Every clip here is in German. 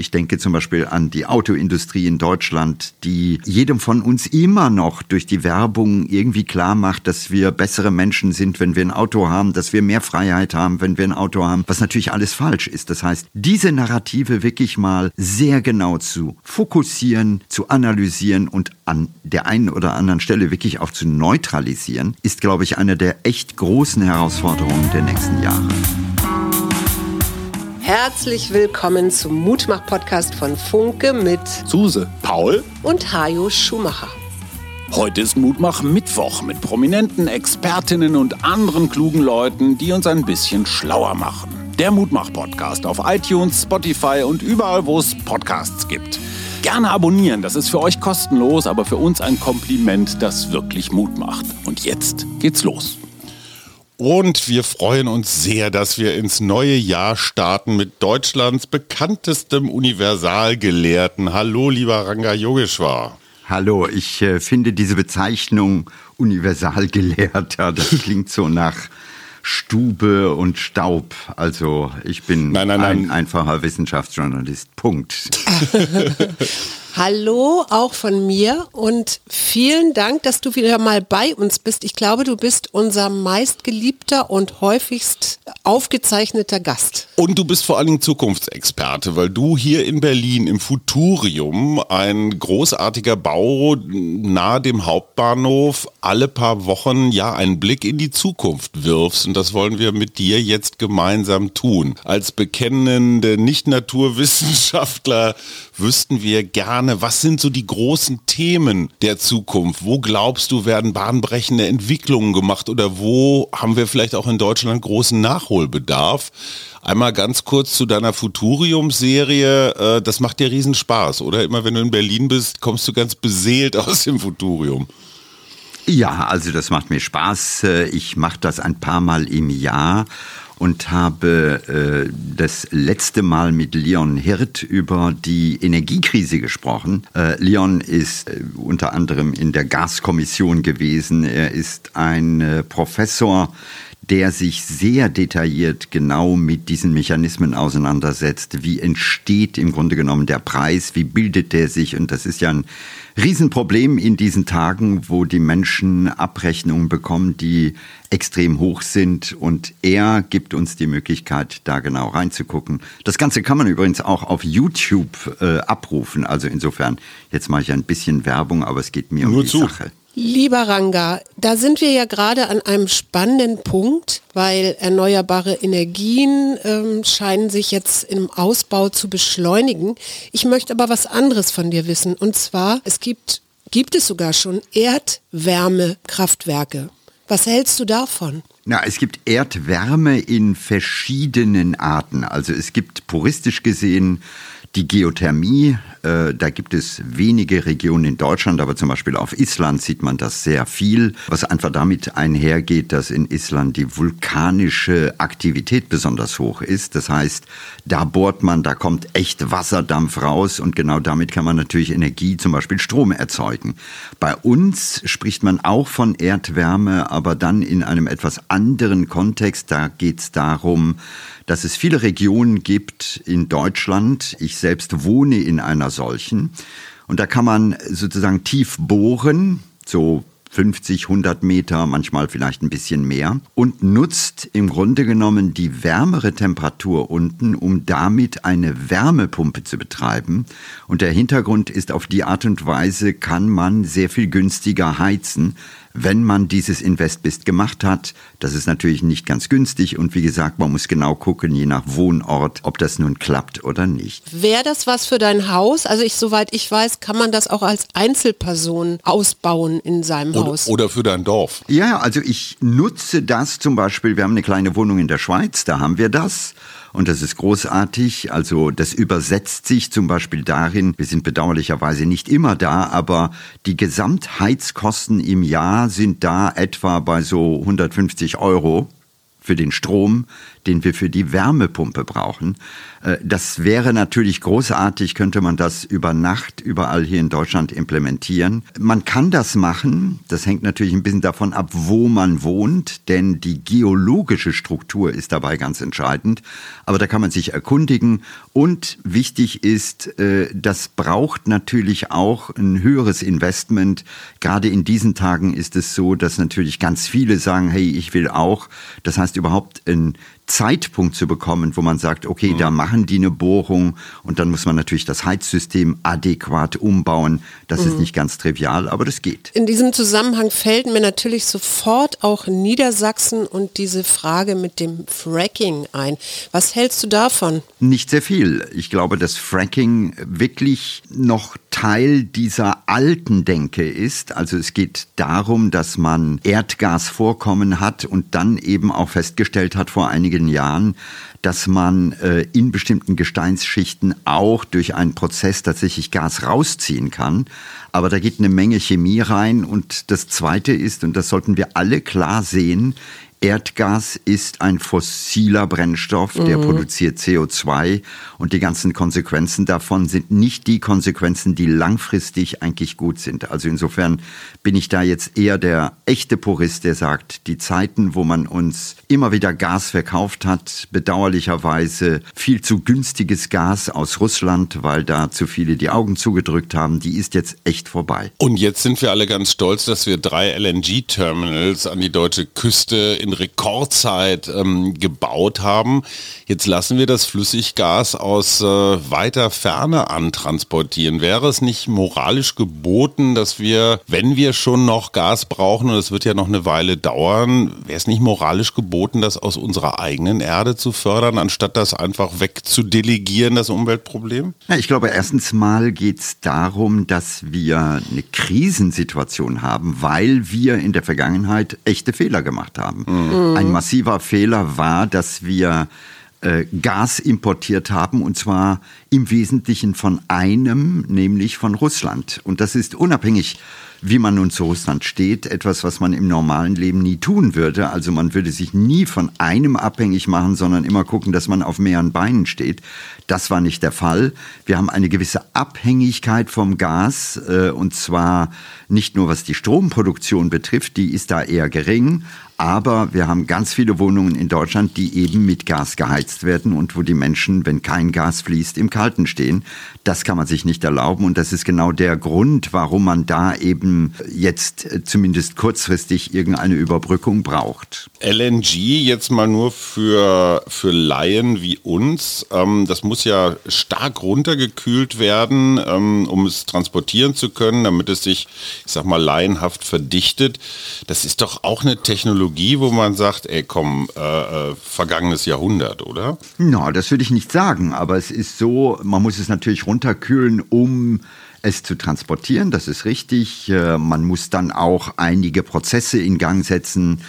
Ich denke zum Beispiel an die Autoindustrie in Deutschland, die jedem von uns immer noch durch die Werbung irgendwie klar macht, dass wir bessere Menschen sind, wenn wir ein Auto haben, dass wir mehr Freiheit haben, wenn wir ein Auto haben, was natürlich alles falsch ist. Das heißt, diese Narrative wirklich mal sehr genau zu fokussieren, zu analysieren und an der einen oder anderen Stelle wirklich auch zu neutralisieren, ist, glaube ich, eine der echt großen Herausforderungen der nächsten Jahre. Herzlich willkommen zum Mutmach-Podcast von Funke mit Suse, Paul und Hajo Schumacher. Heute ist Mutmach Mittwoch mit prominenten Expertinnen und anderen klugen Leuten, die uns ein bisschen schlauer machen. Der Mutmach-Podcast auf iTunes, Spotify und überall, wo es Podcasts gibt. Gerne abonnieren, das ist für euch kostenlos, aber für uns ein Kompliment, das wirklich Mut macht. Und jetzt geht's los. Und wir freuen uns sehr, dass wir ins neue Jahr starten mit Deutschlands bekanntestem Universalgelehrten. Hallo, lieber Ranga Yogeshwar. Hallo, ich äh, finde diese Bezeichnung Universalgelehrter, das klingt so nach Stube und Staub. Also ich bin nein, nein, nein. ein einfacher Wissenschaftsjournalist. Punkt. Hallo auch von mir und vielen Dank, dass du wieder mal bei uns bist. Ich glaube, du bist unser meistgeliebter und häufigst aufgezeichneter Gast. Und du bist vor allen Dingen Zukunftsexperte, weil du hier in Berlin im Futurium, ein großartiger Bau nahe dem Hauptbahnhof, alle paar Wochen ja einen Blick in die Zukunft wirfst. Und das wollen wir mit dir jetzt gemeinsam tun. Als bekennende Nicht-Naturwissenschaftler wüssten wir gerne, was sind so die großen Themen der Zukunft? Wo glaubst du, werden bahnbrechende Entwicklungen gemacht oder wo haben wir vielleicht auch in Deutschland großen Nachholbedarf? Einmal ganz kurz zu deiner Futurium-Serie. Äh, das macht dir riesen Spaß, oder? Immer wenn du in Berlin bist, kommst du ganz beseelt aus dem Futurium. Ja, also das macht mir Spaß. Äh, ich mache das ein paar Mal im Jahr und habe äh, das letzte Mal mit Leon Hirt über die Energiekrise gesprochen. Äh, Leon ist äh, unter anderem in der Gaskommission gewesen. Er ist ein äh, Professor der sich sehr detailliert genau mit diesen Mechanismen auseinandersetzt. Wie entsteht im Grunde genommen der Preis? Wie bildet der sich? Und das ist ja ein Riesenproblem in diesen Tagen, wo die Menschen Abrechnungen bekommen, die extrem hoch sind. Und er gibt uns die Möglichkeit, da genau reinzugucken. Das Ganze kann man übrigens auch auf YouTube äh, abrufen. Also insofern, jetzt mache ich ein bisschen Werbung, aber es geht mir Nur um die zu. Sache. Lieber Ranga, da sind wir ja gerade an einem spannenden Punkt, weil erneuerbare Energien ähm, scheinen sich jetzt im Ausbau zu beschleunigen. Ich möchte aber was anderes von dir wissen. Und zwar, es gibt, gibt es sogar schon Erdwärmekraftwerke. Was hältst du davon? Na, es gibt Erdwärme in verschiedenen Arten. Also es gibt puristisch gesehen die Geothermie, äh, da gibt es wenige Regionen in Deutschland, aber zum Beispiel auf Island sieht man das sehr viel, was einfach damit einhergeht, dass in Island die vulkanische Aktivität besonders hoch ist. Das heißt, da bohrt man, da kommt echt Wasserdampf raus und genau damit kann man natürlich Energie, zum Beispiel Strom erzeugen. Bei uns spricht man auch von Erdwärme, aber dann in einem etwas anderen Kontext. Da geht es darum, dass es viele Regionen gibt in Deutschland. Ich selbst wohne in einer solchen. Und da kann man sozusagen tief bohren, so 50, 100 Meter, manchmal vielleicht ein bisschen mehr und nutzt im Grunde genommen die wärmere Temperatur unten, um damit eine Wärmepumpe zu betreiben. Und der Hintergrund ist, auf die Art und Weise kann man sehr viel günstiger heizen, wenn man dieses Investbist gemacht hat. Das ist natürlich nicht ganz günstig und wie gesagt, man muss genau gucken, je nach Wohnort, ob das nun klappt oder nicht. Wäre das was für dein Haus? Also ich, soweit ich weiß, kann man das auch als Einzelperson ausbauen in seinem oder, Haus. Oder für dein Dorf. Ja, also ich nutze das zum Beispiel, wir haben eine kleine Wohnung in der Schweiz, da haben wir das. Und das ist großartig. Also das übersetzt sich zum Beispiel darin, wir sind bedauerlicherweise nicht immer da, aber die Gesamtheizkosten im Jahr sind da etwa bei so 150 Euro für den Strom, den wir für die Wärmepumpe brauchen. Äh, das wäre natürlich großartig, könnte man das über Nacht überall hier in Deutschland implementieren. Man kann das machen, das hängt natürlich ein bisschen davon ab, wo man wohnt, denn die geologische Struktur ist dabei ganz entscheidend. Aber da kann man sich erkundigen und wichtig ist, äh, das braucht natürlich auch ein höheres Investment. Gerade in diesen Tagen ist es so, dass natürlich ganz viele sagen, hey, ich will auch. Das heißt überhaupt ein Zeitpunkt zu bekommen, wo man sagt, okay, mhm. da machen die eine Bohrung und dann muss man natürlich das Heizsystem adäquat umbauen. Das mhm. ist nicht ganz trivial, aber das geht. In diesem Zusammenhang fällt mir natürlich sofort auch Niedersachsen und diese Frage mit dem Fracking ein. Was hältst du davon? Nicht sehr viel. Ich glaube, dass Fracking wirklich noch Teil dieser alten Denke ist. Also es geht darum, dass man Erdgasvorkommen hat und dann eben auch festgestellt hat vor einigen vielen Jahren, dass man äh, in bestimmten Gesteinsschichten auch durch einen Prozess tatsächlich Gas rausziehen kann. Aber da geht eine Menge Chemie rein. Und das Zweite ist, und das sollten wir alle klar sehen, Erdgas ist ein fossiler Brennstoff, der mhm. produziert CO2 und die ganzen Konsequenzen davon sind nicht die Konsequenzen, die langfristig eigentlich gut sind. Also insofern bin ich da jetzt eher der echte Purist, der sagt, die Zeiten, wo man uns immer wieder Gas verkauft hat, bedauerlicherweise viel zu günstiges Gas aus Russland, weil da zu viele die Augen zugedrückt haben, die ist jetzt echt vorbei. Und jetzt sind wir alle ganz stolz, dass wir drei LNG-Terminals an die deutsche Küste in Rekordzeit ähm, gebaut haben. Jetzt lassen wir das Flüssiggas aus äh, weiter Ferne antransportieren. Wäre es nicht moralisch geboten, dass wir, wenn wir schon noch Gas brauchen, und es wird ja noch eine Weile dauern, wäre es nicht moralisch geboten, das aus unserer eigenen Erde zu fördern, anstatt das einfach wegzudelegieren, das Umweltproblem? Ja, ich glaube, erstens mal geht es darum, dass wir eine Krisensituation haben, weil wir in der Vergangenheit echte Fehler gemacht haben. Mhm. Mhm. Ein massiver Fehler war, dass wir äh, Gas importiert haben und zwar im Wesentlichen von einem, nämlich von Russland. Und das ist unabhängig wie man nun zu Russland steht, etwas, was man im normalen Leben nie tun würde. Also man würde sich nie von einem abhängig machen, sondern immer gucken, dass man auf mehreren Beinen steht. Das war nicht der Fall. Wir haben eine gewisse Abhängigkeit vom Gas, äh, und zwar nicht nur was die Stromproduktion betrifft, die ist da eher gering, aber wir haben ganz viele Wohnungen in Deutschland, die eben mit Gas geheizt werden und wo die Menschen, wenn kein Gas fließt, im Kalten stehen. Das kann man sich nicht erlauben und das ist genau der Grund, warum man da eben jetzt äh, zumindest kurzfristig irgendeine Überbrückung braucht. LNG jetzt mal nur für, für Laien wie uns. Ähm, das muss ja stark runtergekühlt werden, ähm, um es transportieren zu können, damit es sich, ich sag mal, laienhaft verdichtet. Das ist doch auch eine Technologie, Technologie, wo man sagt, ey komm, äh, äh, vergangenes Jahrhundert, oder? Na, das würde ich nicht sagen, aber es ist so, man muss es natürlich runterkühlen, um es zu transportieren, das ist richtig. Äh, man muss dann auch einige Prozesse in Gang setzen,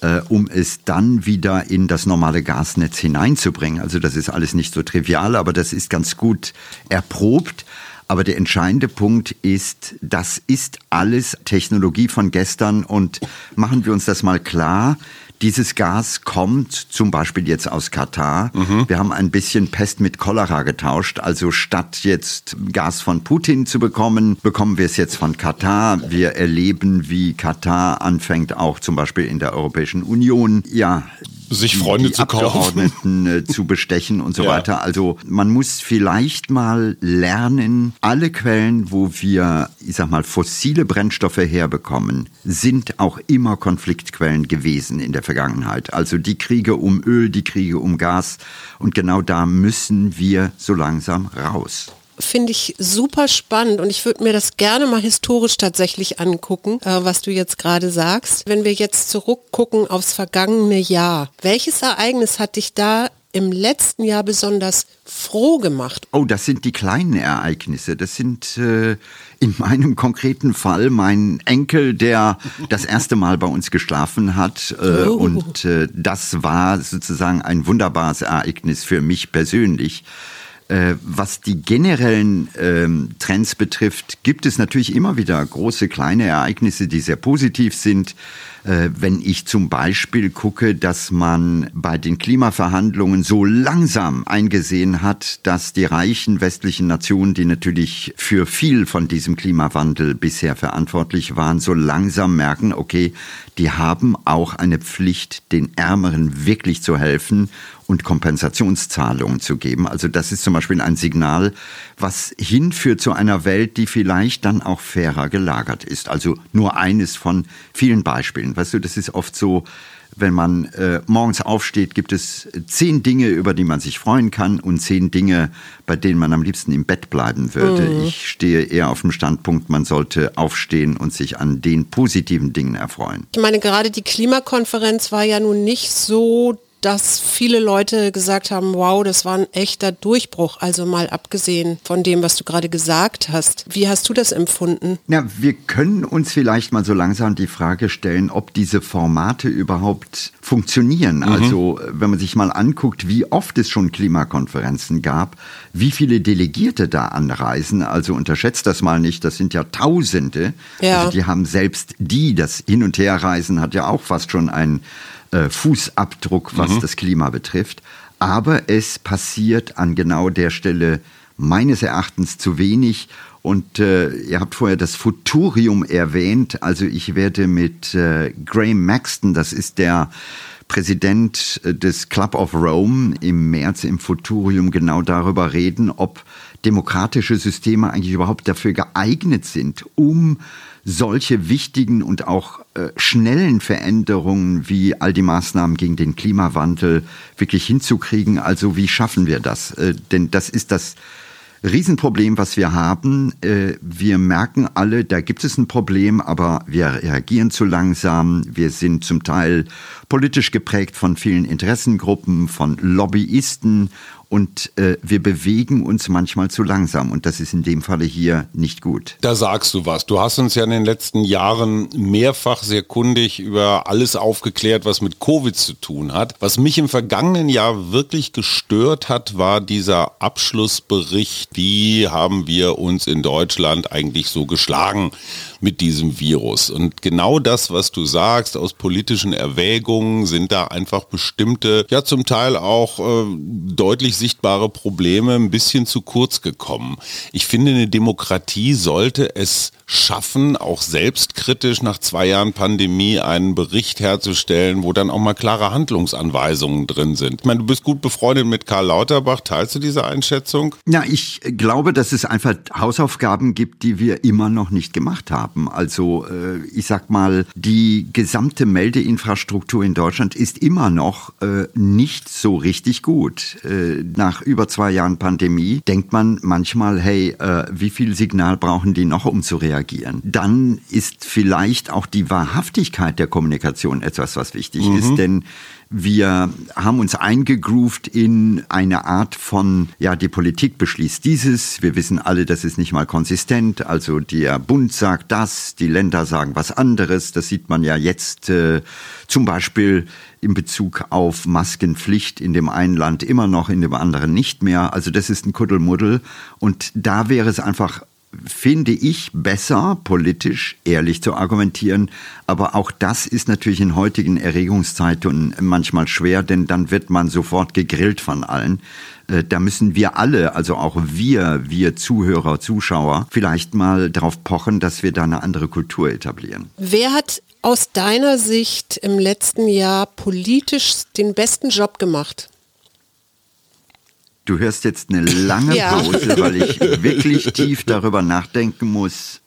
äh, um es dann wieder in das normale Gasnetz hineinzubringen. Also das ist alles nicht so trivial, aber das ist ganz gut erprobt. Aber der entscheidende Punkt ist, das ist alles Technologie von gestern und machen wir uns das mal klar. Dieses Gas kommt zum Beispiel jetzt aus Katar. Mhm. Wir haben ein bisschen Pest mit Cholera getauscht. Also statt jetzt Gas von Putin zu bekommen, bekommen wir es jetzt von Katar. Wir erleben, wie Katar anfängt, auch zum Beispiel in der Europäischen Union, ja, sich Freunde zu Abgeordneten äh, zu bestechen und so ja. weiter. Also man muss vielleicht mal lernen, alle Quellen, wo wir, ich sag mal, fossile Brennstoffe herbekommen, sind auch immer Konfliktquellen gewesen in der Vergangenheit. Also die Kriege um Öl, die Kriege um Gas. Und genau da müssen wir so langsam raus finde ich super spannend und ich würde mir das gerne mal historisch tatsächlich angucken, äh, was du jetzt gerade sagst. Wenn wir jetzt zurückgucken aufs vergangene Jahr, welches Ereignis hat dich da im letzten Jahr besonders froh gemacht? Oh, das sind die kleinen Ereignisse. Das sind äh, in meinem konkreten Fall mein Enkel, der das erste Mal bei uns geschlafen hat. Äh, oh. Und äh, das war sozusagen ein wunderbares Ereignis für mich persönlich. Äh, was die generellen ähm, Trends betrifft, gibt es natürlich immer wieder große, kleine Ereignisse, die sehr positiv sind. Äh, wenn ich zum Beispiel gucke, dass man bei den Klimaverhandlungen so langsam eingesehen hat, dass die reichen westlichen Nationen, die natürlich für viel von diesem Klimawandel bisher verantwortlich waren, so langsam merken, okay, die haben auch eine Pflicht, den Ärmeren wirklich zu helfen und Kompensationszahlungen zu geben. Also das ist zum Beispiel ein Signal, was hinführt zu einer Welt, die vielleicht dann auch fairer gelagert ist. Also nur eines von vielen Beispielen. Weißt du, das ist oft so, wenn man äh, morgens aufsteht, gibt es zehn Dinge, über die man sich freuen kann und zehn Dinge, bei denen man am liebsten im Bett bleiben würde. Mhm. Ich stehe eher auf dem Standpunkt, man sollte aufstehen und sich an den positiven Dingen erfreuen. Ich meine, gerade die Klimakonferenz war ja nun nicht so dass viele Leute gesagt haben, wow, das war ein echter Durchbruch. Also mal abgesehen von dem, was du gerade gesagt hast. Wie hast du das empfunden? Ja, wir können uns vielleicht mal so langsam die Frage stellen, ob diese Formate überhaupt funktionieren. Mhm. Also wenn man sich mal anguckt, wie oft es schon Klimakonferenzen gab, wie viele Delegierte da anreisen. Also unterschätzt das mal nicht, das sind ja Tausende. Ja. Also die haben selbst die, das Hin- und Herreisen hat ja auch fast schon ein äh, Fußabdruck, was mhm. das Klima betrifft. Aber es passiert an genau der Stelle meines Erachtens zu wenig. Und äh, ihr habt vorher das Futurium erwähnt. Also ich werde mit äh, Graham Maxton, das ist der Präsident äh, des Club of Rome, im März im Futurium genau darüber reden, ob demokratische Systeme eigentlich überhaupt dafür geeignet sind, um solche wichtigen und auch äh, schnellen Veränderungen wie all die Maßnahmen gegen den Klimawandel wirklich hinzukriegen. Also wie schaffen wir das? Äh, denn das ist das Riesenproblem, was wir haben. Äh, wir merken alle, da gibt es ein Problem, aber wir reagieren zu langsam. Wir sind zum Teil politisch geprägt von vielen Interessengruppen, von Lobbyisten und äh, wir bewegen uns manchmal zu langsam und das ist in dem Falle hier nicht gut. Da sagst du was. Du hast uns ja in den letzten Jahren mehrfach sehr kundig über alles aufgeklärt, was mit Covid zu tun hat. Was mich im vergangenen Jahr wirklich gestört hat, war dieser Abschlussbericht, wie haben wir uns in Deutschland eigentlich so geschlagen mit diesem Virus. Und genau das, was du sagst, aus politischen Erwägungen sind da einfach bestimmte, ja zum Teil auch äh, deutlich sichtbare Probleme ein bisschen zu kurz gekommen. Ich finde, eine Demokratie sollte es schaffen, auch selbstkritisch nach zwei Jahren Pandemie einen Bericht herzustellen, wo dann auch mal klare Handlungsanweisungen drin sind. Ich meine, du bist gut befreundet mit Karl Lauterbach. Teilst du diese Einschätzung? Ja, ich glaube, dass es einfach Hausaufgaben gibt, die wir immer noch nicht gemacht haben. Also äh, ich sag mal, die gesamte Meldeinfrastruktur in Deutschland ist immer noch äh, nicht so richtig gut. Äh, nach über zwei Jahren Pandemie denkt man manchmal, hey, wie viel Signal brauchen die noch, um zu reagieren? reagieren, dann ist vielleicht auch die Wahrhaftigkeit der Kommunikation etwas, was wichtig mhm. ist. Denn wir haben uns eingegroovt in eine Art von, ja, die Politik beschließt dieses. Wir wissen alle, das ist nicht mal konsistent. Also der Bund sagt das, die Länder sagen was anderes. Das sieht man ja jetzt äh, zum Beispiel in Bezug auf Maskenpflicht in dem einen Land immer noch, in dem anderen nicht mehr. Also das ist ein Kuddelmuddel. Und da wäre es einfach finde ich besser, politisch ehrlich zu argumentieren. Aber auch das ist natürlich in heutigen Erregungszeiten manchmal schwer, denn dann wird man sofort gegrillt von allen. Äh, da müssen wir alle, also auch wir, wir Zuhörer, Zuschauer, vielleicht mal darauf pochen, dass wir da eine andere Kultur etablieren. Wer hat aus deiner Sicht im letzten Jahr politisch den besten Job gemacht? Du hörst jetzt eine lange Pause, weil ich wirklich tief darüber nachdenken muss.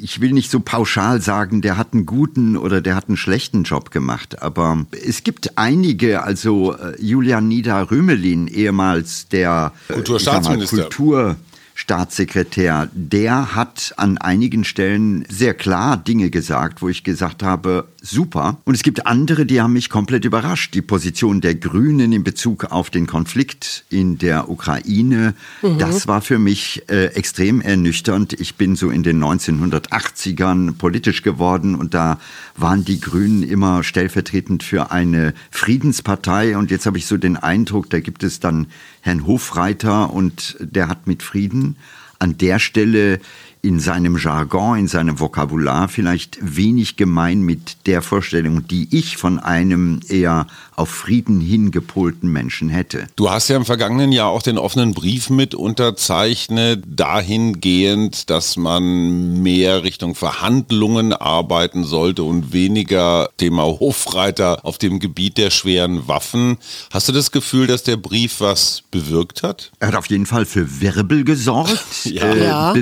Ich will nicht so pauschal sagen, der hat einen guten oder der hat einen schlechten Job gemacht, aber es gibt einige, also äh, Julian Nieder-Rümelin, ehemals der äh, Kulturstaatsminister. Kultur Staatssekretär, der hat an einigen Stellen sehr klar Dinge gesagt, wo ich gesagt habe, super. Und es gibt andere, die haben mich komplett überrascht. Die Position der Grünen in Bezug auf den Konflikt in der Ukraine, mhm. das war für mich äh, extrem ernüchternd. Ich bin so in den 1980ern politisch geworden und da waren die Grünen immer stellvertretend für eine Friedenspartei. Und jetzt habe ich so den Eindruck, da gibt es dann Herrn Hofreiter und der hat mit Frieden an der Stelle in seinem Jargon, in seinem Vokabular vielleicht wenig gemein mit der Vorstellung, die ich von einem eher auf Frieden hingepolten Menschen hätte. Du hast ja im vergangenen Jahr auch den offenen Brief mit unterzeichnet, dahingehend, dass man mehr Richtung Verhandlungen arbeiten sollte und weniger Thema Hofreiter auf dem Gebiet der schweren Waffen. Hast du das Gefühl, dass der Brief was bewirkt hat? Er hat auf jeden Fall für Wirbel gesorgt, ja. Äh, ja.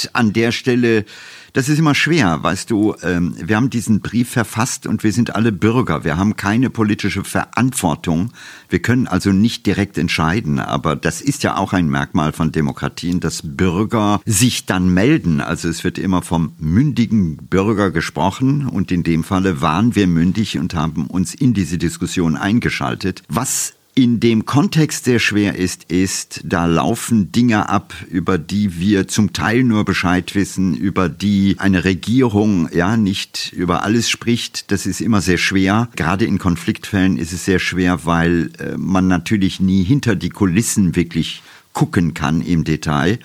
Bewirkt an der Stelle, das ist immer schwer, weißt du, ähm, wir haben diesen Brief verfasst und wir sind alle Bürger, wir haben keine politische Verantwortung, wir können also nicht direkt entscheiden, aber das ist ja auch ein Merkmal von Demokratien, dass Bürger sich dann melden, also es wird immer vom mündigen Bürger gesprochen und in dem Falle waren wir mündig und haben uns in diese Diskussion eingeschaltet. Was in dem Kontext sehr schwer ist, ist, da laufen Dinge ab, über die wir zum Teil nur Bescheid wissen, über die eine Regierung ja nicht über alles spricht. Das ist immer sehr schwer. Gerade in Konfliktfällen ist es sehr schwer, weil äh, man natürlich nie hinter die Kulissen wirklich gucken kann im Detail.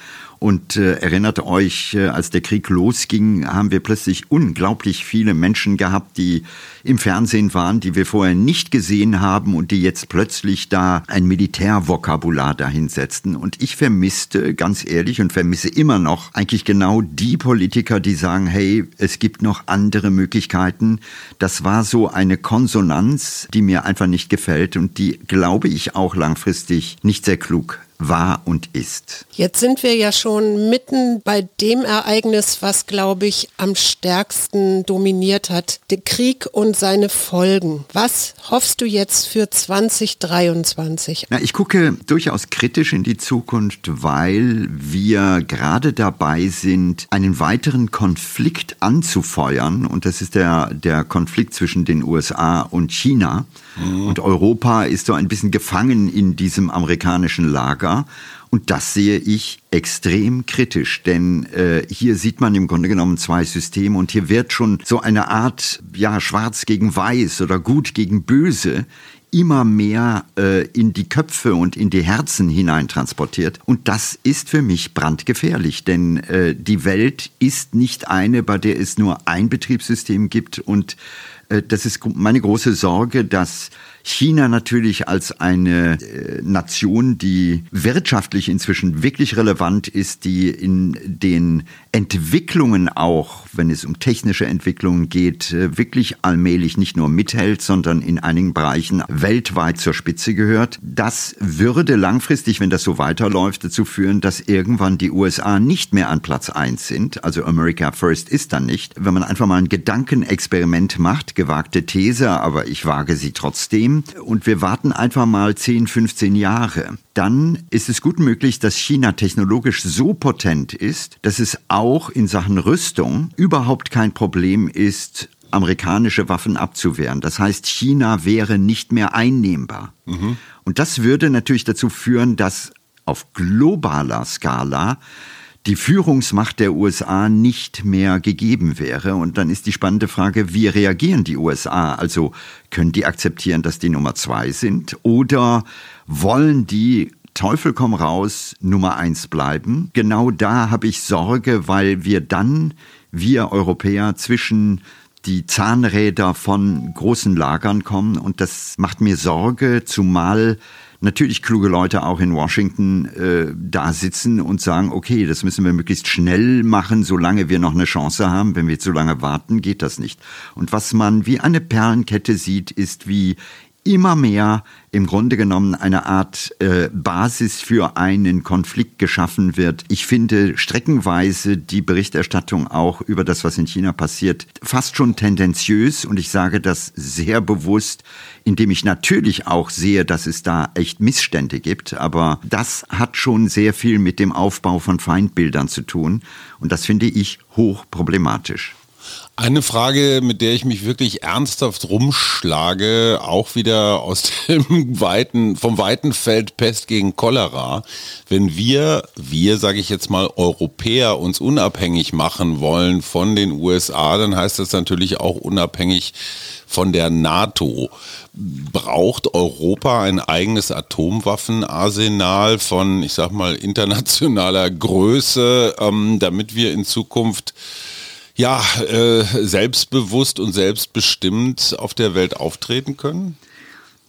Und äh, erinnert euch, äh, als der Krieg losging, haben wir plötzlich unglaublich viele Menschen gehabt, die im Fernsehen waren, die wir vorher nicht gesehen haben und die jetzt plötzlich da ein Militärvokabular dahinsetzten. Und ich vermisste, ganz ehrlich, und vermisse immer noch eigentlich genau die Politiker, die sagen, hey, es gibt noch andere Möglichkeiten. Das war so eine Konsonanz, die mir einfach nicht gefällt und die, glaube ich, auch langfristig nicht sehr klug war und ist. Jetzt sind wir ja schon mitten bei dem Ereignis, was, glaube ich, am stärksten dominiert hat, der Krieg und seine Folgen. Was hoffst du jetzt für 2023? Na, ich gucke durchaus kritisch in die Zukunft, weil wir gerade dabei sind, einen weiteren Konflikt anzufeuern. Und das ist der, der Konflikt zwischen den USA und China. Mhm. Und Europa ist so ein bisschen gefangen in diesem amerikanischen Lager. Und das sehe ich extrem kritisch, denn äh, hier sieht man im Grunde genommen zwei Systeme und hier wird schon so eine Art, ja, schwarz gegen weiß oder gut gegen böse immer mehr äh, in die Köpfe und in die Herzen hineintransportiert. Und das ist für mich brandgefährlich, denn äh, die Welt ist nicht eine, bei der es nur ein Betriebssystem gibt und das ist meine große Sorge, dass China natürlich als eine äh, Nation, die wirtschaftlich inzwischen wirklich relevant ist, die in den Entwicklungen auch, wenn es um technische Entwicklungen geht, äh, wirklich allmählich nicht nur mithält, sondern in einigen Bereichen weltweit zur Spitze gehört. Das würde langfristig, wenn das so weiterläuft, dazu führen, dass irgendwann die USA nicht mehr an Platz eins sind. Also America First ist dann nicht. Wenn man einfach mal ein Gedankenexperiment macht, gewagte These, aber ich wage sie trotzdem, und wir warten einfach mal 10, 15 Jahre, dann ist es gut möglich, dass China technologisch so potent ist, dass es auch in Sachen Rüstung überhaupt kein Problem ist, amerikanische Waffen abzuwehren. Das heißt, China wäre nicht mehr einnehmbar. Mhm. Und das würde natürlich dazu führen, dass auf globaler Skala die Führungsmacht der USA nicht mehr gegeben wäre. Und dann ist die spannende Frage, wie reagieren die USA? Also können die akzeptieren, dass die Nummer zwei sind? Oder wollen die Teufel komm raus Nummer eins bleiben? Genau da habe ich Sorge, weil wir dann, wir Europäer, zwischen die Zahnräder von großen Lagern kommen. Und das macht mir Sorge, zumal natürlich kluge Leute auch in Washington äh, da sitzen und sagen, okay, das müssen wir möglichst schnell machen, solange wir noch eine Chance haben. Wenn wir zu lange warten, geht das nicht. Und was man wie eine Perlenkette sieht, ist, wie immer mehr im Grunde genommen eine Art äh, Basis für einen Konflikt geschaffen wird. Ich finde streckenweise die Berichterstattung auch über das, was in China passiert, fast schon tendenziös und ich sage das sehr bewusst, indem ich natürlich auch sehe, dass es da echt Missstände gibt, aber das hat schon sehr viel mit dem Aufbau von Feindbildern zu tun und das finde ich hoch problematisch. Eine Frage, mit der ich mich wirklich ernsthaft rumschlage, auch wieder aus dem weiten, vom weiten Feld Pest gegen Cholera. Wenn wir, wir sage ich jetzt mal, Europäer uns unabhängig machen wollen von den USA, dann heißt das natürlich auch unabhängig von der NATO. Braucht Europa ein eigenes Atomwaffenarsenal von, ich sag mal, internationaler Größe, ähm, damit wir in Zukunft ja, äh, selbstbewusst und selbstbestimmt auf der Welt auftreten können?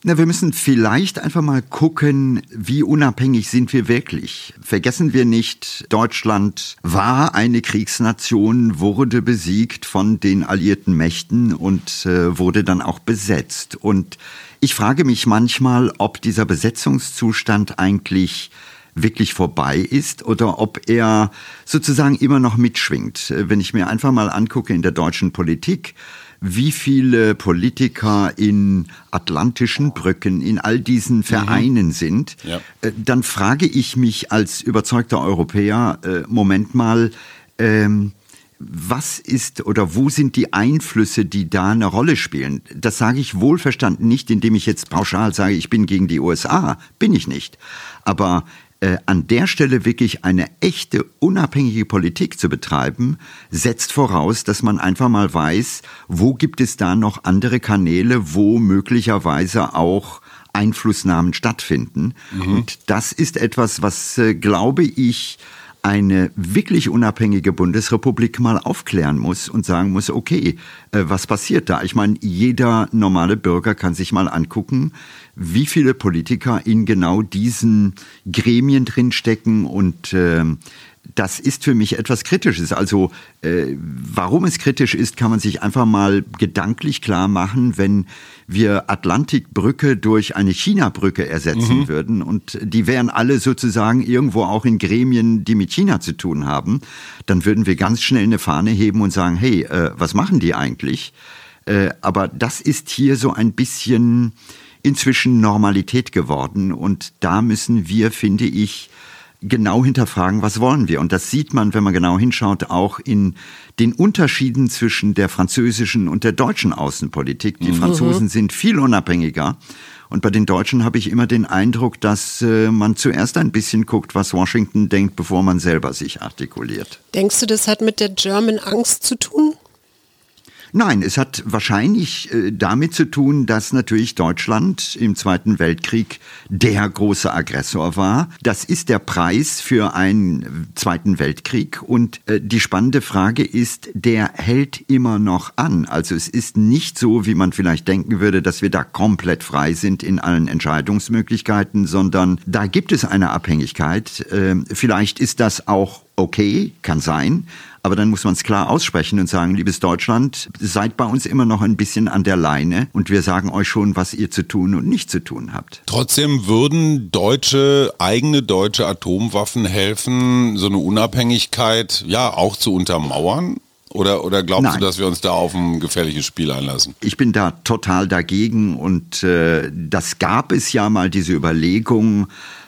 Na, wir müssen vielleicht einfach mal gucken, wie unabhängig sind wir wirklich. Vergessen wir nicht, Deutschland war eine Kriegsnation, wurde besiegt von den alliierten Mächten und äh, wurde dann auch besetzt. Und ich frage mich manchmal, ob dieser Besetzungszustand eigentlich wirklich vorbei ist oder ob er sozusagen immer noch mitschwingt. Wenn ich mir einfach mal angucke in der deutschen Politik, wie viele Politiker in atlantischen Brücken, in all diesen Vereinen mhm. sind, ja. Äh, dann frage ich mich als überzeugter Europäer, äh, Moment mal, ähm, was ist oder wo sind die Einflüsse, die da eine Rolle spielen? Das sage ich wohlverstanden nicht, indem ich jetzt pauschal sage, ich bin gegen die USA. Bin ich nicht. Aber äh, an der Stelle wirklich eine echte unabhängige Politik zu betreiben, setzt voraus, dass man einfach mal weiß, wo gibt es da noch andere Kanäle, wo möglicherweise auch Einflussnahmen stattfinden. Mhm. Und das ist etwas, was, äh, glaube ich, eine wirklich unabhängige Bundesrepublik mal aufklären muss und sagen muss, okay, äh, was passiert da? Ich meine, jeder normale Bürger kann sich mal angucken, wie viele Politiker in genau diesen Gremien drinstecken und äh, das ist für mich etwas Kritisches. Also äh, warum es kritisch ist, kann man sich einfach mal gedanklich klar machen, wenn wir Atlantikbrücke durch eine China-Brücke ersetzen mhm. würden und die wären alle sozusagen irgendwo auch in Gremien, die mit China zu tun haben, dann würden wir ganz schnell eine Fahne heben und sagen, hey, äh, was machen die eigentlich? Äh, aber das ist hier so ein bisschen inzwischen Normalität geworden und da müssen wir, finde ich, genau hinterfragen, was wollen wir. Und das sieht man, wenn man genau hinschaut, auch in den Unterschieden zwischen der französischen und der deutschen Außenpolitik. Die mhm. Franzosen sind viel unabhängiger. Und bei den Deutschen habe ich immer den Eindruck, dass äh, man zuerst ein bisschen guckt, was Washington denkt, bevor man selber sich artikuliert. Denkst du, das hat mit der German Angst zu tun? Nein, es hat wahrscheinlich äh, damit zu tun, dass natürlich Deutschland im Zweiten Weltkrieg der große Aggressor war. Das ist der Preis für einen Zweiten Weltkrieg. Und äh, die spannende Frage ist, der hält immer noch an. Also es ist nicht so, wie man vielleicht denken würde, dass wir da komplett frei sind in allen Entscheidungsmöglichkeiten, sondern da gibt es eine Abhängigkeit. Äh, vielleicht ist das auch okay, kann sein. Aber dann muss man es klar aussprechen und sagen, liebes Deutschland, seid bei uns immer noch ein bisschen an der Leine und wir sagen euch schon, was ihr zu tun und nicht zu tun habt. Trotzdem würden deutsche, eigene deutsche Atomwaffen helfen, so eine Unabhängigkeit ja auch zu untermauern? Oder, oder glaubst Nein. du, dass wir uns da auf ein gefährliches Spiel einlassen? Ich bin da total dagegen und äh, das gab es ja mal diese Überlegung,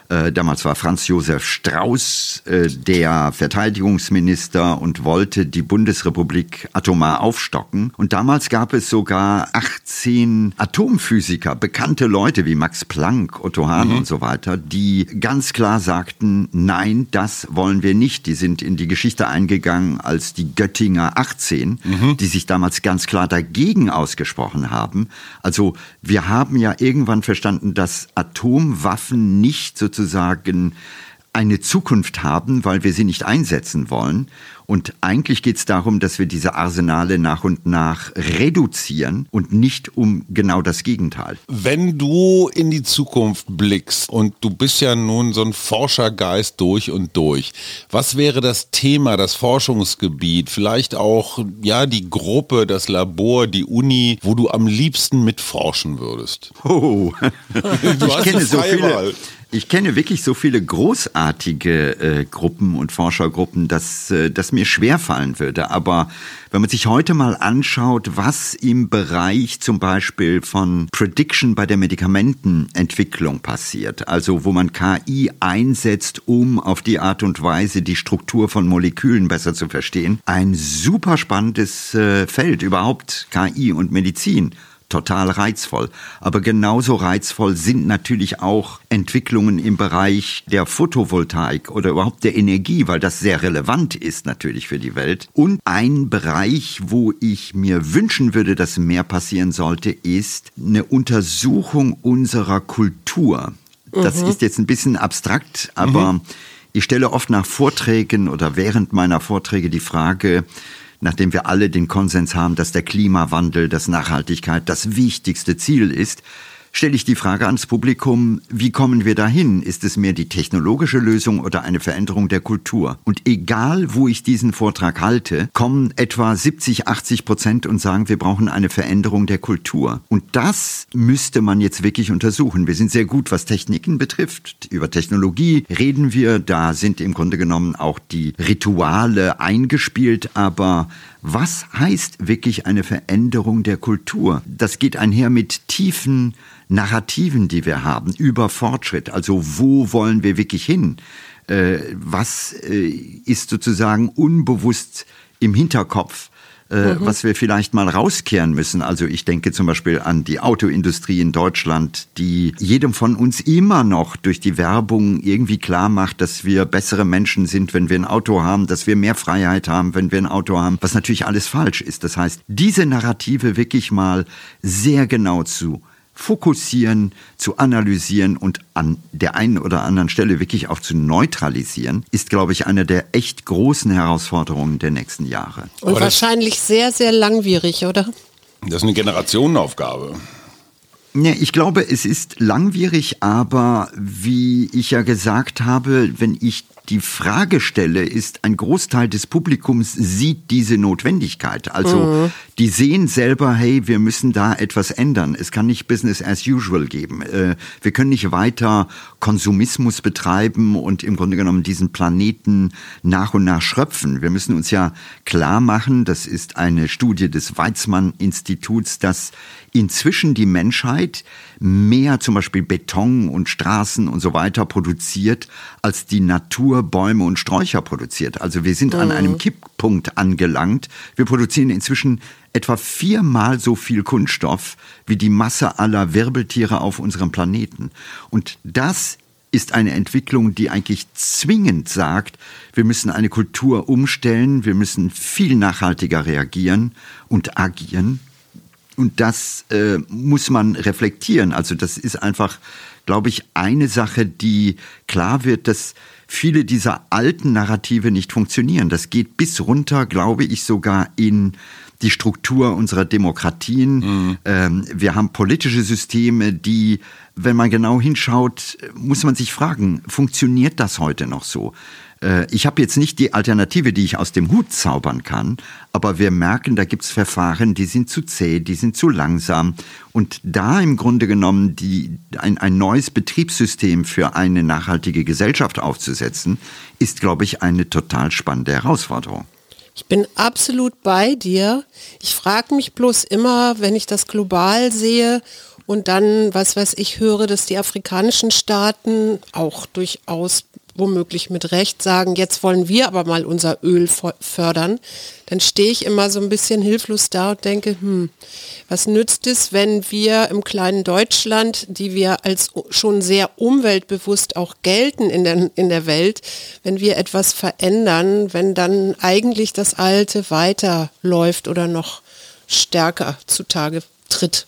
äh, damals war Franz Josef Strauß äh, der Verteidigungsminister und wollte die Bundesrepublik atomar aufstocken. Und damals gab es sogar 18 Atomphysiker, bekannte Leute wie Max Planck, Otto Hahn mhm. und so weiter, die ganz klar sagten, nein, das wollen wir nicht. Die sind in die Geschichte eingegangen als die Göttinger 18, mhm. die sich damals ganz klar dagegen ausgesprochen haben. Also wir haben ja irgendwann verstanden, dass Atomwaffen nicht sozusagen sozusagen eine Zukunft haben, weil wir sie nicht einsetzen wollen. Und eigentlich geht es darum, dass wir diese Arsenale nach und nach reduzieren und nicht um genau das Gegenteil. Wenn du in die Zukunft blickst und du bist ja nun so ein Forschergeist durch und durch, was wäre das Thema, das Forschungsgebiet, vielleicht auch ja die Gruppe, das Labor, die Uni, wo du am liebsten mitforschen würdest? Oh, ich kenne so viele. Wahl. Ich kenne wirklich so viele großartige äh, Gruppen und Forschergruppen, dass äh, das mir schwer fallen würde. Aber wenn man sich heute mal anschaut, was im Bereich zum Beispiel von Prediction bei der Medikamentenentwicklung passiert, also wo man KI einsetzt, um auf die Art und Weise die Struktur von Molekülen besser zu verstehen, ein super spannendes äh, Feld überhaupt KI und Medizin total reizvoll. Aber genauso reizvoll sind natürlich auch Entwicklungen im Bereich der Photovoltaik oder überhaupt der Energie, weil das sehr relevant ist natürlich für die Welt. Und ein Bereich, wo ich mir wünschen würde, dass mehr passieren sollte, ist eine Untersuchung unserer Kultur. Das mhm. ist jetzt ein bisschen abstrakt, aber mhm. ich stelle oft nach Vorträgen oder während meiner Vorträge die Frage, nachdem wir alle den Konsens haben, dass der Klimawandel, dass Nachhaltigkeit das wichtigste Ziel ist, stelle ich die Frage ans Publikum, wie kommen wir dahin? Ist es mehr die technologische Lösung oder eine Veränderung der Kultur? Und egal, wo ich diesen Vortrag halte, kommen etwa 70, 80 Prozent und sagen, wir brauchen eine Veränderung der Kultur. Und das müsste man jetzt wirklich untersuchen. Wir sind sehr gut, was Techniken betrifft. Über Technologie reden wir, da sind im Grunde genommen auch die Rituale eingespielt, aber was heißt wirklich eine Veränderung der Kultur? Das geht einher mit tiefen Narrativen, die wir haben über Fortschritt. Also wo wollen wir wirklich hin? Äh, was äh, ist sozusagen unbewusst im Hinterkopf? Äh, mhm. was wir vielleicht mal rauskehren müssen. Also ich denke zum Beispiel an die Autoindustrie in Deutschland, die jedem von uns immer noch durch die Werbung irgendwie klar macht, dass wir bessere Menschen sind, wenn wir ein Auto haben, dass wir mehr Freiheit haben, wenn wir ein Auto haben, was natürlich alles falsch ist. Das heißt, diese Narrative wirklich mal sehr genau zu fokussieren, zu analysieren und an der einen oder anderen Stelle wirklich auch zu neutralisieren, ist, glaube ich, eine der echt großen Herausforderungen der nächsten Jahre. Und Aber wahrscheinlich sehr, sehr langwierig, oder? Das ist eine Generationenaufgabe. Ja, ich glaube, es ist langwierig, aber wie ich ja gesagt habe, wenn ich die Frage stelle, ist, ein Großteil des Publikums sieht diese Notwendigkeit. Also mhm. die sehen selber, hey, wir müssen da etwas ändern. Es kann nicht Business as usual geben. Äh, wir können nicht weiter Konsumismus betreiben und im Grunde genommen diesen Planeten nach und nach schröpfen. Wir müssen uns ja klar machen, das ist eine Studie des Weizmann-Instituts, dass inzwischen die Menschheit mehr zum Beispiel Beton und Straßen und so weiter produziert, als die Natur Bäume und Sträucher produziert. Also wir sind mhm. an einem Kipppunkt angelangt. Wir produzieren inzwischen etwa viermal so viel Kunststoff wie die Masse aller Wirbeltiere auf unserem Planeten. Und das ist eine Entwicklung, die eigentlich zwingend sagt, wir müssen eine Kultur umstellen, wir müssen viel nachhaltiger reagieren und agieren. Und das äh, muss man reflektieren. Also das ist einfach, glaube ich, eine Sache, die klar wird, dass viele dieser alten Narrative nicht funktionieren. Das geht bis runter, glaube ich, sogar in die Struktur unserer Demokratien. Mhm. Ähm, wir haben politische Systeme, die, wenn man genau hinschaut, muss man sich fragen, funktioniert das heute noch so? Äh, ich habe jetzt nicht die Alternative, die ich aus dem Hut zaubern kann, aber wir merken, da gibt es Verfahren, die sind zu zäh, die sind zu langsam. Und da im Grunde genommen die, ein, ein neues Betriebssystem für eine nachhaltige Gesellschaft aufzusetzen, ist, glaube ich, eine total spannende Herausforderung. Ich bin absolut bei dir. Ich frage mich bloß immer, wenn ich das global sehe und dann, was weiß ich, höre, dass die afrikanischen Staaten auch durchaus womöglich mit Recht sagen, jetzt wollen wir aber mal unser Öl fördern, dann stehe ich immer so ein bisschen hilflos da und denke, hm, was nützt es, wenn wir im kleinen Deutschland, die wir als schon sehr umweltbewusst auch gelten in der, in der Welt, wenn wir etwas verändern, wenn dann eigentlich das Alte weiterläuft oder noch stärker zutage tritt?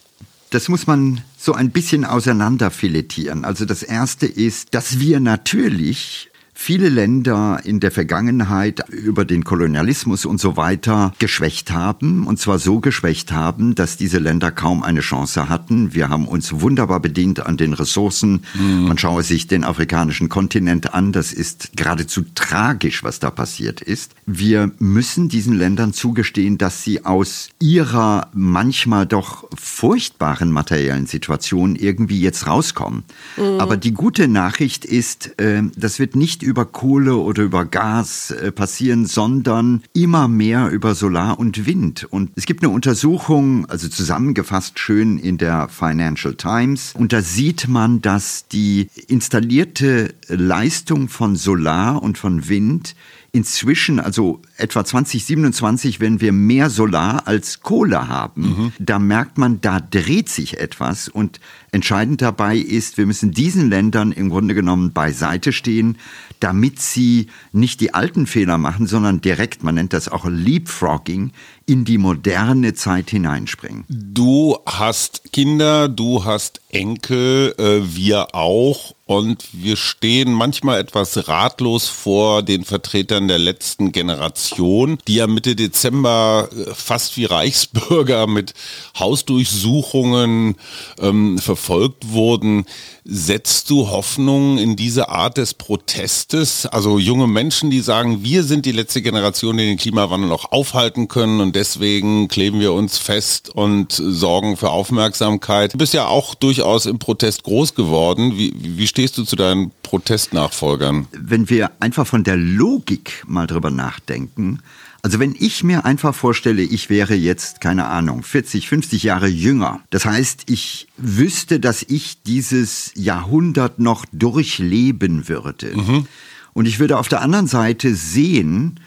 Das muss man so ein bisschen auseinanderfiletieren. Also das erste ist, dass wir natürlich viele Länder in der Vergangenheit über den Kolonialismus und so weiter geschwächt haben. Und zwar so geschwächt haben, dass diese Länder kaum eine Chance hatten. Wir haben uns wunderbar bedient an den Ressourcen. Mhm. Man schaue sich den afrikanischen Kontinent an. Das ist geradezu tragisch, was da passiert ist. Wir müssen diesen Ländern zugestehen, dass sie aus ihrer manchmal doch furchtbaren materiellen Situation irgendwie jetzt rauskommen. Mhm. Aber die gute Nachricht ist, äh, das wird nicht über Kohle oder über Gas äh, passieren, sondern immer mehr über Solar und Wind. Und es gibt eine Untersuchung, also zusammengefasst schön in der Financial Times, und da sieht man, dass die installierte Leistung von Solar und von Wind inzwischen, also etwa 2027, wenn wir mehr Solar als Kohle haben, mhm. da merkt man, da dreht sich etwas und entscheidend dabei ist, wir müssen diesen Ländern im Grunde genommen beiseite stehen, damit sie nicht die alten Fehler machen, sondern direkt, man nennt das auch Leapfrogging, in die moderne Zeit hineinspringen. Du hast Kinder, du hast Enkel, äh, wir auch. Und wir stehen manchmal etwas ratlos vor den Vertretern der letzten Generation, die ja Mitte Dezember äh, fast wie Reichsbürger mit Hausdurchsuchungen ähm, verfolgt wurden. Setzt du Hoffnung in diese Art des Protestes? Also junge Menschen, die sagen, wir sind die letzte Generation, die den Klimawandel auch aufhalten können und deswegen kleben wir uns fest und sorgen für Aufmerksamkeit. Du bist ja auch durchaus im Protest groß geworden. Wie, wie stehst du zu deinen Protestnachfolgern? Wenn wir einfach von der Logik mal drüber nachdenken, also wenn ich mir einfach vorstelle, ich wäre jetzt, keine Ahnung, 40, 50 Jahre jünger. Das heißt, ich wüsste, dass ich dieses Jahrhundert noch durchleben würde. Mhm. Und ich würde auf der anderen Seite sehen,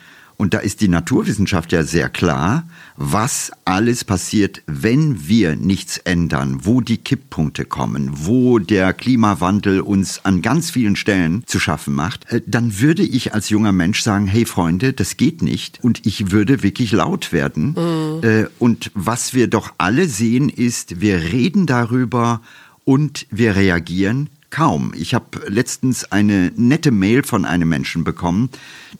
und da ist die Naturwissenschaft ja sehr klar, was alles passiert, wenn wir nichts ändern, wo die Kipppunkte kommen, wo der Klimawandel uns an ganz vielen Stellen zu schaffen macht, äh, dann würde ich als junger Mensch sagen, hey Freunde, das geht nicht. Und ich würde wirklich laut werden. Mhm. Und was wir doch alle sehen ist, wir reden darüber und wir reagieren kaum. Ich habe letztens eine nette Mail von einem Menschen bekommen,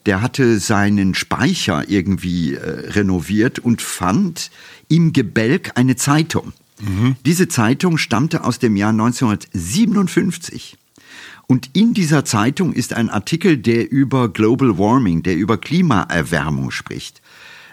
der hatte seinen Speicher irgendwie äh, renoviert und fand im Gebälk eine Zeitung. Mhm. Diese Zeitung stammte aus dem Jahr 1957. Und in dieser Zeitung ist ein Artikel, der über Global Warming, der über Klimaerwärmung spricht.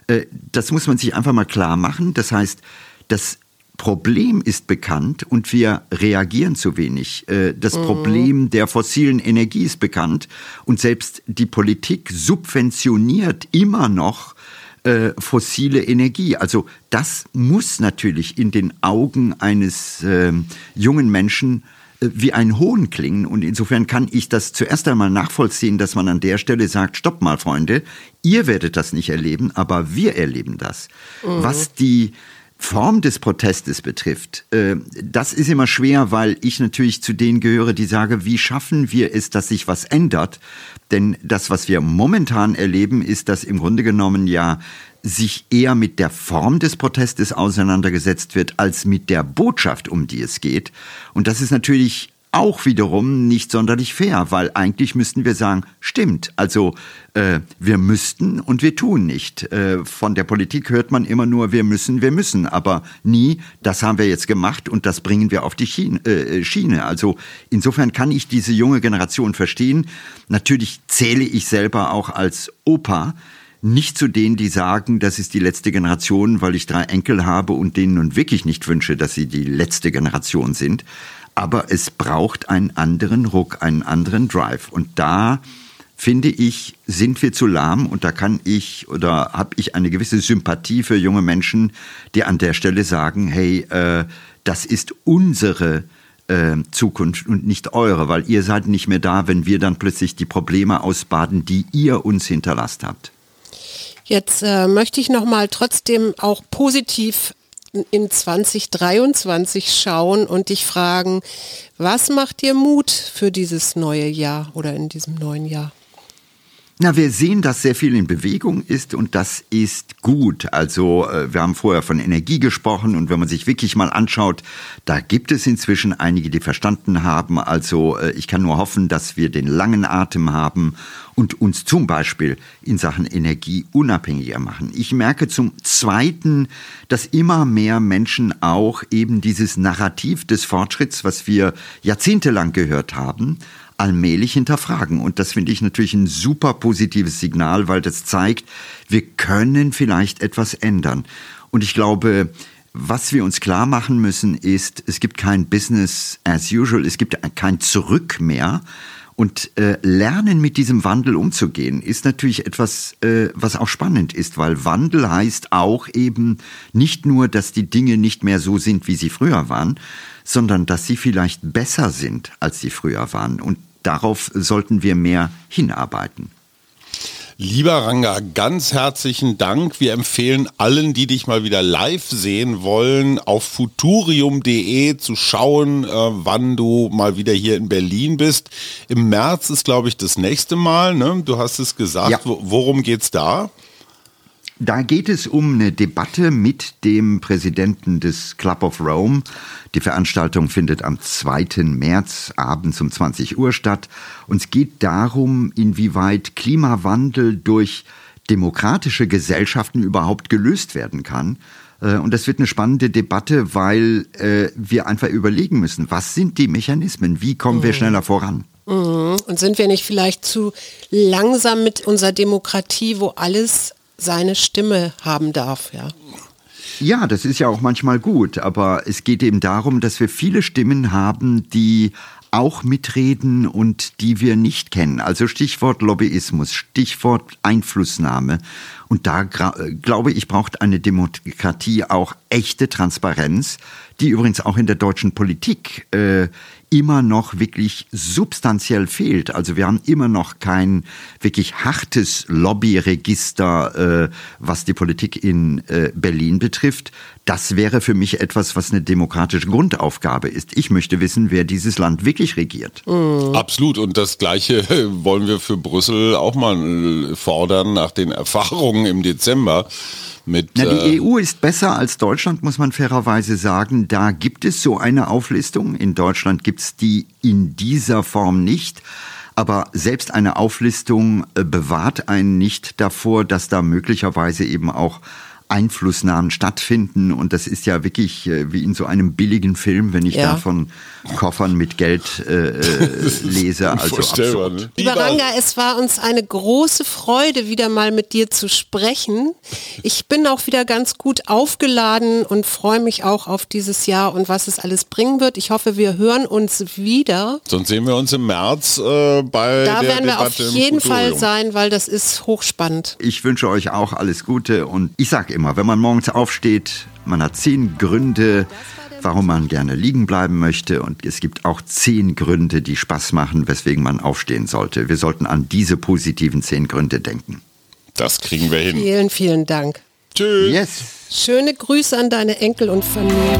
Äh, das muss man sich einfach mal klar machen. Das heißt, das Problem ist bekannt und wir reagieren zu wenig. Äh, das mhm. Problem der fossilen Energie ist bekannt und selbst die Politik subventioniert immer noch äh, fossile Energie. Also das muss natürlich in den Augen eines äh, jungen Menschen äh, wie ein Hohn klingen. Und insofern kann ich das zuerst einmal nachvollziehen, dass man an der Stelle sagt, stopp mal, Freunde, ihr werdet das nicht erleben, aber wir erleben das. Mhm. Was die Form des Protestes betrifft, äh, das ist immer schwer, weil ich natürlich zu denen gehöre, die sagen, wie schaffen wir es, dass sich was ändert? Denn das, was wir momentan erleben, ist, dass im Grunde genommen ja sich eher mit der Form des Protestes auseinandergesetzt wird, als mit der Botschaft, um die es geht. Und das ist natürlich auch wiederum nicht sonderlich fair, weil eigentlich müssten wir sagen, stimmt, also äh, wir müssten und wir tun nicht. Äh, von der Politik hört man immer nur, wir müssen, wir müssen, aber nie, das haben wir jetzt gemacht und das bringen wir auf die Schiene. Äh, Schiene. Also insofern kann ich diese junge Generation verstehen. Natürlich zähle ich selber auch als Opa nicht zu denen, die sagen, das ist die letzte Generation, weil ich drei Enkel habe und denen nun wirklich nicht wünsche, dass sie die letzte Generation sind aber es braucht einen anderen Ruck, einen anderen Drive. Und da finde ich, sind wir zu lahm und da kann ich oder habe ich eine gewisse Sympathie für junge Menschen, die an der Stelle sagen, hey, äh, das ist unsere äh, Zukunft und nicht eure, weil ihr seid nicht mehr da, wenn wir dann plötzlich die Probleme ausbaden, die ihr uns hinterlasst habt. Jetzt äh, möchte ich noch mal trotzdem auch positiv in 2023 schauen und dich fragen, was macht dir Mut für dieses neue Jahr oder in diesem neuen Jahr? Na, wir sehen, dass sehr viel in Bewegung ist und das ist gut. Also äh, wir haben vorher von Energie gesprochen und wenn man sich wirklich mal anschaut, da gibt es inzwischen einige, die verstanden haben. Also äh, ich kann nur hoffen, dass wir den langen Atem haben und uns zum Beispiel in Sachen Energie unabhängiger machen. Ich merke zum Zweiten, dass immer mehr Menschen auch eben dieses Narrativ des Fortschritts, was wir jahrzehntelang gehört haben, allmählich hinterfragen. Und das finde ich natürlich ein super positives Signal, weil das zeigt, wir können vielleicht etwas ändern. Und ich glaube, was wir uns klar machen müssen, ist, es gibt kein Business as usual, es gibt kein Zurück mehr. Und äh, lernen mit diesem Wandel umzugehen, ist natürlich etwas, äh, was auch spannend ist, weil Wandel heißt auch eben nicht nur, dass die Dinge nicht mehr so sind, wie sie früher waren, sondern dass sie vielleicht besser sind, als sie früher waren. Und darauf sollten wir mehr hinarbeiten. Lieber Ranga, ganz herzlichen Dank. Wir empfehlen allen, die dich mal wieder live sehen wollen, auf futurium.de zu schauen, äh, wann du mal wieder hier in Berlin bist. Im März ist, glaube ich, das nächste Mal. Ne? Du hast es gesagt. Ja. Worum geht's da? Da geht es um eine Debatte mit dem Präsidenten des Club of Rome. Die Veranstaltung findet am 2. März abends um 20 Uhr statt. Und es geht darum, inwieweit Klimawandel durch demokratische Gesellschaften überhaupt gelöst werden kann. Äh, und das wird eine spannende Debatte, weil äh, wir einfach überlegen müssen, was sind die Mechanismen, wie kommen wir mhm. schneller voran. Mhm. Und sind wir nicht vielleicht zu langsam mit unserer Demokratie, wo alles seine Stimme haben darf, ja. Ja, das ist ja auch manchmal gut, aber es geht eben darum, dass wir viele Stimmen haben, die auch mitreden und die wir nicht kennen. Also Stichwort Lobbyismus, Stichwort Einflussnahme. Und da glaube ich, braucht eine Demokratie auch echte Transparenz, die übrigens auch in der deutschen Politik äh, immer noch wirklich substanziell fehlt. Also wir haben immer noch kein wirklich hartes Lobbyregister, äh, was die Politik in äh, Berlin betrifft. Das wäre für mich etwas, was eine demokratische Grundaufgabe ist. Ich möchte wissen, wer dieses Land wirklich regiert. Mhm. Absolut. Und das Gleiche wollen wir für Brüssel auch mal fordern nach den Erfahrungen im Dezember. Mit, Na, die äh, EU ist besser als Deutschland, muss man fairerweise sagen. Da gibt es so eine Auflistung. In Deutschland gibt es die in dieser Form nicht. Aber selbst eine Auflistung äh, bewahrt einen nicht davor, dass da möglicherweise eben auch Einflussnahmen stattfinden. Und das ist ja wirklich äh, wie in so einem billigen Film, wenn ich ja. da von Koffern mit Geld äh, äh lese. Also absurd. Ne? Lieber Ranga, es war uns eine große Freude, wieder mal mit dir zu sprechen. Ich bin auch wieder ganz gut aufgeladen und freue mich auch auf dieses Jahr und was es alles bringen wird. Ich hoffe, wir hören uns wieder. Sonst sehen wir uns im März äh, bei da der werden wir Debatte auf jeden Fall sein, weil das ist hochspannend. Ich wünsche euch auch alles Gute und ich sage immer, immer, wenn man morgens aufsteht, man hat zehn Gründe, warum man gerne liegen bleiben möchte. Und es gibt auch zehn Gründe, die Spaß machen, weswegen man aufstehen sollte. Wir sollten an diese positiven zehn Gründe denken. Das kriegen wir hin. Vielen, vielen Dank. Tschüss. Yes. Schöne Grüße an deine Enkel und Familie.